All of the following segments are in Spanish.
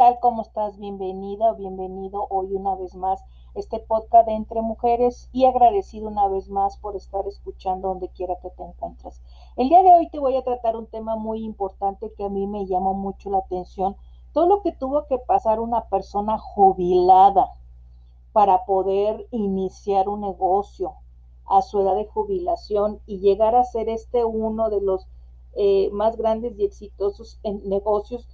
tal? ¿Cómo estás? Bienvenida o bienvenido hoy una vez más este podcast de Entre Mujeres y agradecido una vez más por estar escuchando donde quiera que te encuentres. El día de hoy te voy a tratar un tema muy importante que a mí me llamó mucho la atención. Todo lo que tuvo que pasar una persona jubilada para poder iniciar un negocio a su edad de jubilación y llegar a ser este uno de los eh, más grandes y exitosos en negocios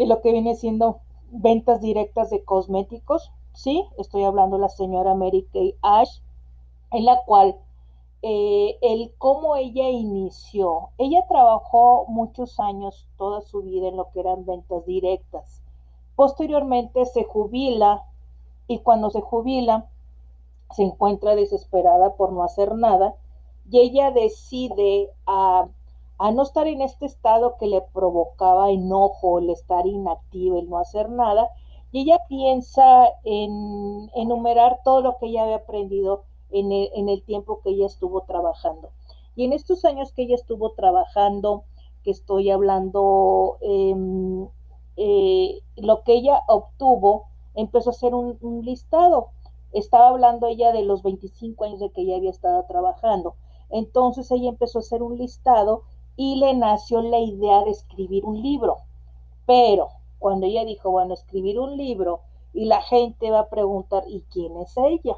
de lo que viene siendo ventas directas de cosméticos. Sí, estoy hablando de la señora Mary Kay Ash, en la cual eh, el cómo ella inició. Ella trabajó muchos años, toda su vida, en lo que eran ventas directas. Posteriormente se jubila y cuando se jubila se encuentra desesperada por no hacer nada y ella decide a a no estar en este estado que le provocaba enojo, el estar inactiva, el no hacer nada, y ella piensa en enumerar todo lo que ella había aprendido en el, tiempo que ella estuvo trabajando. Y en estos años que ella estuvo trabajando, que estoy hablando, em, eh, lo que ella obtuvo, empezó a hacer un, un listado. Estaba hablando ella de los 25 años de que ella había estado trabajando. Entonces ella empezó a hacer un listado y le nació la idea de escribir un libro. Pero cuando ella dijo, bueno, escribir un libro y la gente va a preguntar, ¿y quién es ella?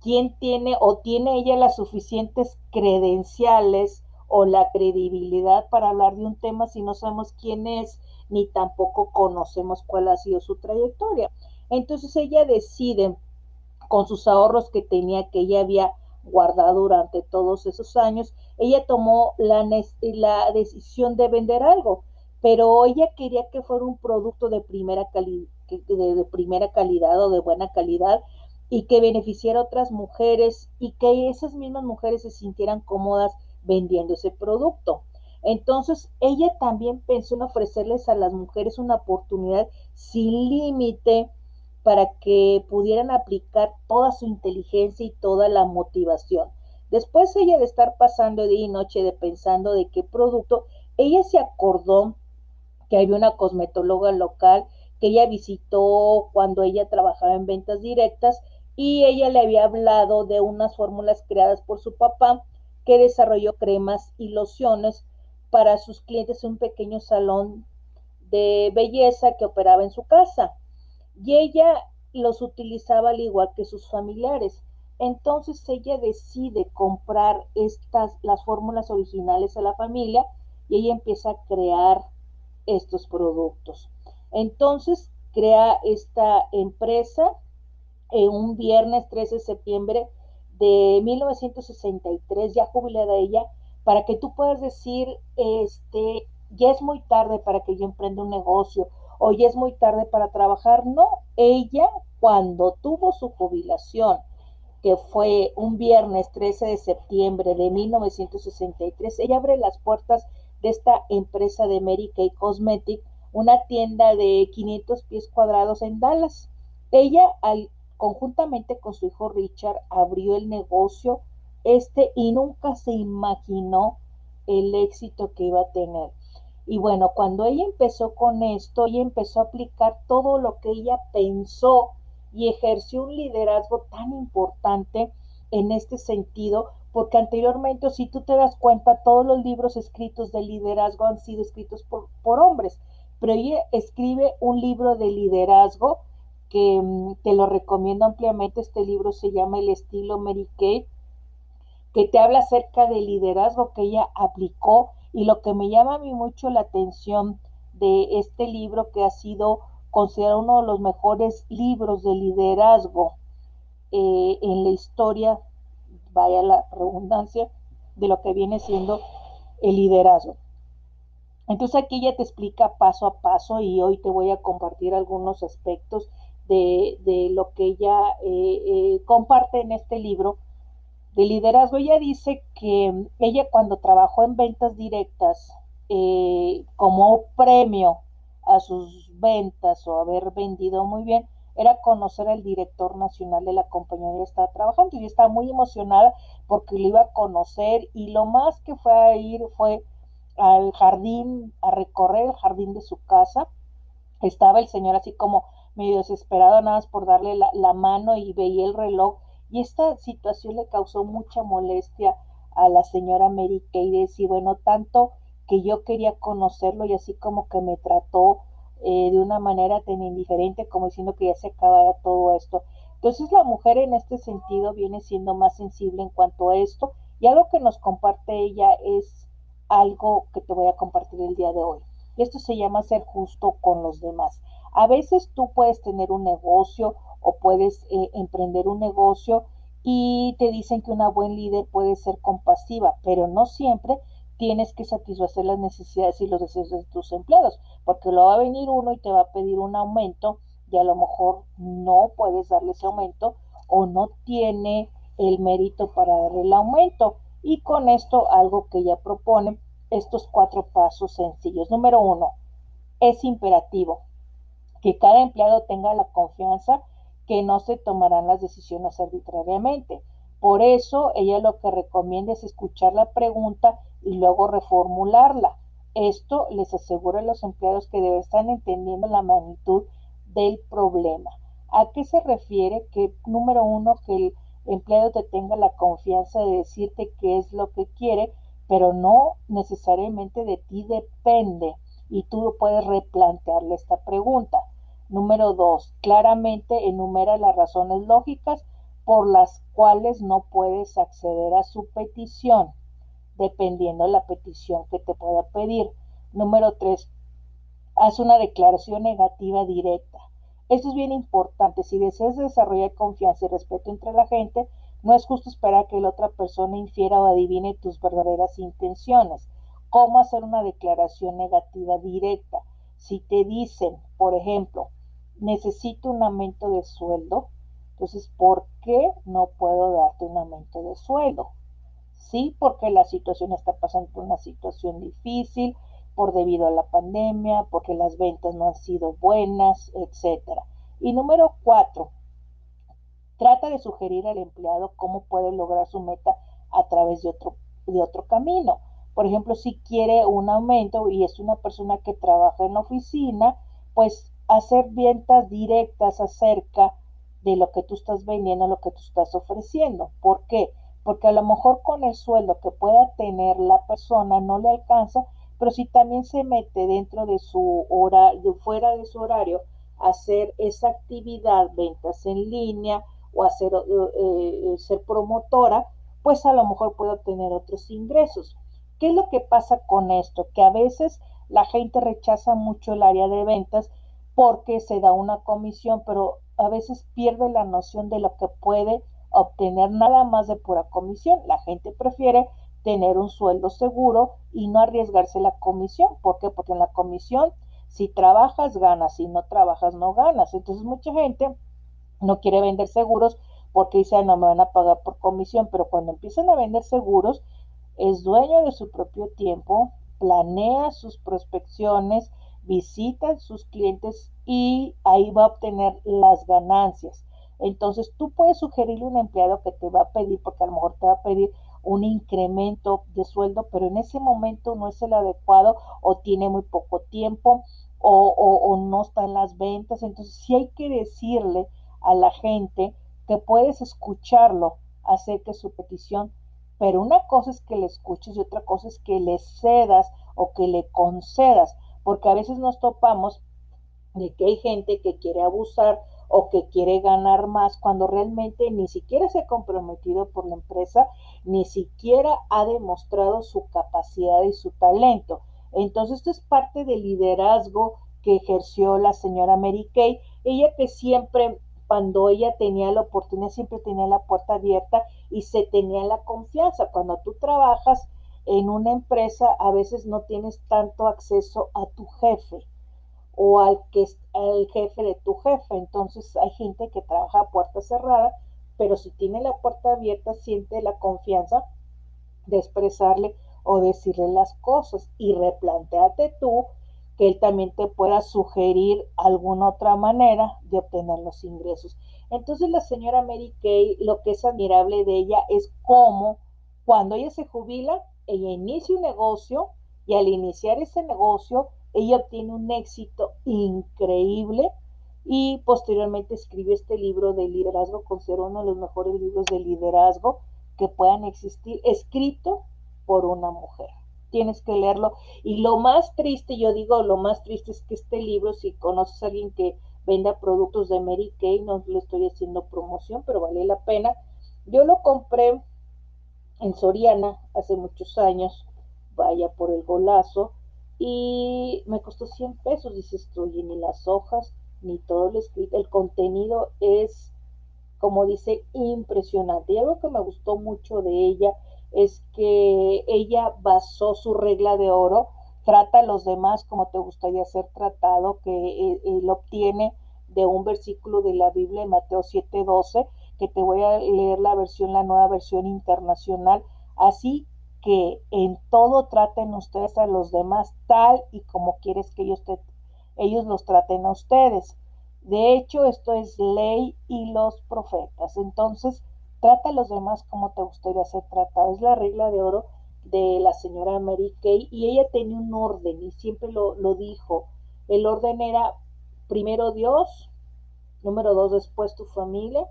¿Quién tiene o tiene ella las suficientes credenciales o la credibilidad para hablar de un tema si no sabemos quién es ni tampoco conocemos cuál ha sido su trayectoria? Entonces ella decide con sus ahorros que tenía, que ella había guardado durante todos esos años, ella tomó la, decisión de vender algo, pero ella quería que fuera un producto de primera, de, primera calidad o de buena calidad y que beneficiara a otras mujeres y que esas mismas mujeres se sintieran cómodas vendiendo ese producto. Entonces, ella también pensó en ofrecerles a las mujeres una oportunidad sin límite para que pudieran aplicar toda su inteligencia y toda la motivación. Después ella de estar pasando día y noche de pensando de qué producto, ella se acordó que había una cosmetóloga local que ella visitó cuando ella trabajaba en ventas directas y ella le había hablado de unas fórmulas creadas por su papá que desarrolló cremas y lociones para sus clientes en un pequeño salón de belleza que operaba en su casa y ella los utilizaba al igual que sus familiares. Entonces ella decide comprar estas, las fórmulas originales a la familia y ella empieza a crear estos productos. Entonces crea esta empresa en un viernes 13 de septiembre de 1963, ya jubilada ella, para que tú puedas decir, este, ya es muy tarde para que yo emprenda un negocio hoy es muy tarde para trabajar. No, ella cuando tuvo su jubilación, que fue un viernes 13 de septiembre de 1963, ella abre las puertas de esta empresa de Mary Kay Cosmetic, una tienda de 500 pies cuadrados en Dallas. Ella, al, conjuntamente con su hijo Richard, abrió el negocio este y nunca se imaginó el éxito que iba a tener. Y bueno, cuando ella empezó con esto, ella empezó a aplicar todo lo que ella pensó y ejerció un liderazgo tan importante en este sentido, porque anteriormente, si tú te das cuenta, todos los libros escritos de liderazgo han sido escritos por, por hombres, pero ella escribe un libro de liderazgo que mm, te lo recomiendo ampliamente. Este libro se llama El estilo Mary Kay, que te habla acerca del liderazgo que ella aplicó y lo que me llama a mí mucho la atención de este libro que ha sido considerado uno de los mejores libros de liderazgo eh, en la historia, vaya la redundancia, de lo que viene siendo el liderazgo. Entonces aquí ya te explica paso a paso y hoy te voy a compartir algunos aspectos de, lo que ella eh, eh, comparte en este libro de liderazgo. Ella dice que ella cuando trabajó en ventas directas, como premio a sus ventas o haber vendido muy bien, era conocer al director nacional de la compañía donde estaba trabajando. Y estaba muy emocionada porque lo iba a conocer y lo más que fue a ir fue al jardín, a recorrer el jardín de su casa. Estaba el señor así como medio desesperado nada más por darle la, mano y veía el reloj. Y esta situación le causó mucha molestia a la señora Mary Kay y bueno, tanto que yo quería conocerlo y así como que me trató eh, de una manera tan indiferente como diciendo que ya se acabara todo esto. Entonces la mujer en este sentido viene siendo más sensible en cuanto a esto y algo que nos comparte ella es algo que te voy a compartir el día de hoy. Esto se llama ser justo con los demás. A veces tú puedes tener un negocio o puedes eh, emprender un negocio y te dicen que una buen líder puede ser compasiva, pero no siempre tienes que satisfacer las necesidades y los deseos de tus empleados, porque luego va a venir uno y te va a pedir un aumento y a lo mejor no puedes darle ese aumento o no tiene el mérito para darle el aumento. Y con esto algo que ya propone estos cuatro pasos sencillos. Número uno, es imperativo que cada empleado tenga la confianza que no se tomarán las decisiones arbitrariamente. Por eso ella lo que recomienda es escuchar la pregunta y luego reformularla. Esto les asegura a los empleados que deben estar entendiendo la magnitud del problema. ¿A qué se refiere? Que número uno, que el empleado te tenga la confianza de decirte qué es lo que quiere, pero no necesariamente de ti depende y tú puedes replantearle esta pregunta. Número dos, claramente enumera las razones lógicas por las cuales no puedes acceder a su petición, dependiendo de la petición que te pueda pedir. Número tres, haz una declaración negativa directa. Esto es bien importante. Si deseas desarrollar confianza y respeto entre la gente, no es justo esperar que la otra persona infiera o adivine tus verdaderas intenciones. ¿Cómo hacer una declaración negativa directa? Si te dicen, por ejemplo, necesito un aumento de sueldo, entonces, ¿por qué no puedo darte un aumento de sueldo? Sí, porque la situación está pasando por una situación difícil, por debido a la pandemia, porque las ventas no han sido buenas, etc. Y número cuatro, Trata de sugerir al empleado cómo puede lograr su meta a través de otro, de otro camino. Por ejemplo, si quiere un aumento y es una persona que trabaja en la oficina, pues hacer ventas directas acerca de lo que tú estás vendiendo, lo que tú estás ofreciendo. ¿Por qué? A lo mejor con el sueldo que pueda tener la persona no le alcanza, pero si también se mete dentro de su horario, fuera de su horario, hacer esa actividad, ventas en línea, o hacer, eh, eh, ser promotora, pues a lo mejor puede obtener otros ingresos. ¿Qué es lo que pasa con esto? Que a veces la gente rechaza mucho el área de ventas porque se da una comisión, pero a veces pierde la noción de lo que puede obtener nada más de pura comisión. La gente prefiere tener un sueldo seguro y no arriesgarse la comisión. ¿Por qué? Porque en la comisión, si trabajas, ganas, si no trabajas, no ganas. Entonces mucha gente no quiere vender seguros porque dice, no me van a pagar por comisión, pero cuando empiezan a vender seguros, es dueño de su propio tiempo, planea sus prospecciones, visita sus clientes y ahí va a obtener las ganancias. Entonces tú puedes sugerirle a un empleado que te va a pedir, porque a lo mejor te va a pedir un incremento de sueldo, pero en ese momento no es el adecuado o tiene muy poco tiempo o, o, no está en las ventas. Entonces sí hay que decirle a la gente que puedes escucharlo acerca de su petición, pero una cosa es que le escuches y otra cosa es que le cedas o que le concedas, porque a veces nos topamos de que hay gente que quiere abusar o que quiere ganar más cuando realmente ni siquiera se ha comprometido por la empresa, ni siquiera ha demostrado su capacidad y su talento. Entonces, esto es parte del liderazgo que ejerció la señora Mary Kay, ella que siempre cuando ella tenía la oportunidad, siempre tenía la puerta abierta y se tenía la confianza. Cuando tú trabajas en una empresa, a veces no tienes tanto acceso a tu jefe o al, que, al jefe de tu jefe. Entonces hay gente que trabaja a puerta cerrada, pero si tiene la puerta abierta, siente la confianza de expresarle o decirle las cosas y replanteate tú que él también te pueda sugerir alguna otra manera de obtener los ingresos. Entonces la señora Mary Kay, lo que es admirable de ella es cómo cuando ella se jubila, ella inicia un negocio y al iniciar ese negocio, ella obtiene un éxito increíble y posteriormente escribe este libro de liderazgo, considero uno de los mejores libros de liderazgo que puedan existir, escrito por una mujer. Tienes que leerlo. Y lo más triste, yo digo, lo más triste es que este libro, si conoces a alguien que venda productos de Mary Kay, no le estoy haciendo promoción, pero vale la pena. Yo lo compré en Soriana hace muchos años, vaya por el golazo, y me costó 100 pesos, dices tú, y ni las hojas, ni todo el escrito, el contenido es, como dice, impresionante. Y algo que me gustó mucho de ella es que ella basó su regla de oro, trata a los demás como te gustaría ser tratado, que él, él obtiene de un versículo de la Biblia de Mateo 7:12, que te voy a leer la versión, la nueva versión internacional. Así que en todo traten ustedes a los demás tal y como quieres que ellos, ellos los traten a ustedes. De hecho, esto es ley y los profetas. Entonces, trata a los demás como te gustaría ser tratado. Es la regla de oro de la señora Mary Kay y ella tenía un orden y siempre lo, lo dijo. El orden era primero Dios, número dos después tu familia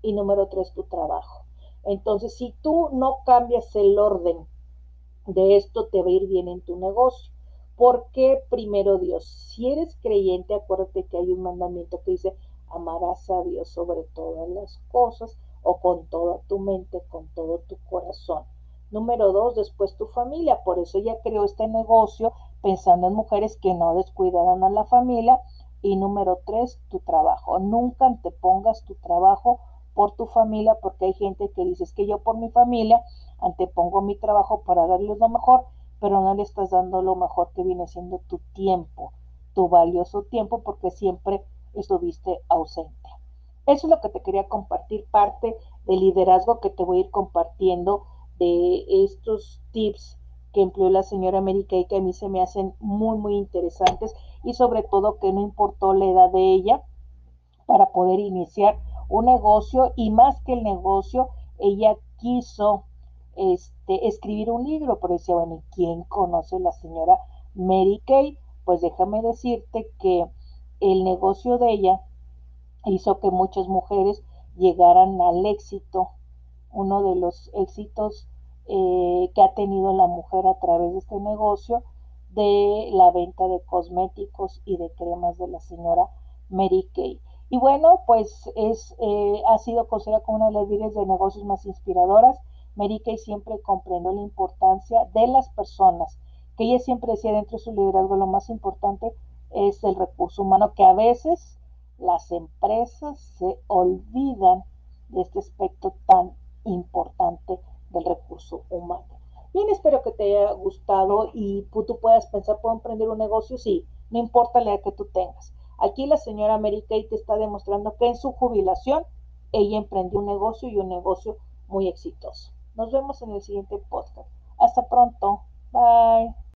y número tres tu trabajo. Entonces, si tú no cambias el orden de esto, te va a ir bien en tu negocio. ¿Por qué primero Dios? Si eres creyente, acuérdate que hay un mandamiento que dice, amarás a Dios sobre todas las cosas o con toda tu mente, con todo tu corazón. Número dos, después tu familia. Por eso ella creó este negocio pensando en mujeres que no descuidaran a la familia. Y número tres, tu trabajo. Nunca antepongas tu trabajo por tu familia, porque hay gente que dice que yo por mi familia antepongo mi trabajo para darles lo mejor, pero no le estás dando lo mejor que viene siendo tu tiempo, tu valioso tiempo, porque siempre estuviste ausente. Eso es lo que te quería compartir, parte del liderazgo que te voy a ir compartiendo de estos tips que empleó la señora América y que a mí se me hacen muy, muy interesantes y sobre todo que no importó la edad de ella para poder iniciar un negocio y más que el negocio, ella quiso este, escribir un libro, pero decía, bueno, ¿y quién conoce a la señora Mary Kay? Pues déjame decirte que el negocio de ella hizo que muchas mujeres llegaran al éxito, uno de los éxitos eh, que ha tenido la mujer a través de este negocio de la venta de cosméticos y de cremas de la señora Mary Kay. Y bueno, pues es, eh, ha sido considerada como una de las líderes de negocios más inspiradoras. Mary Kay siempre comprendió la importancia de las personas, que ella siempre decía dentro de su liderazgo lo más importante es el recurso humano, que a veces las empresas se olvidan de este aspecto tan importante del recurso humano. Bien, espero que te haya gustado y tú puedas pensar, ¿puedo emprender un negocio? Sí, no importa la edad que tú tengas. Aquí la señora Mary Kay te está demostrando que en su jubilación ella emprendió un negocio y un negocio muy exitoso. Nos vemos en el siguiente podcast. Hasta pronto. Bye.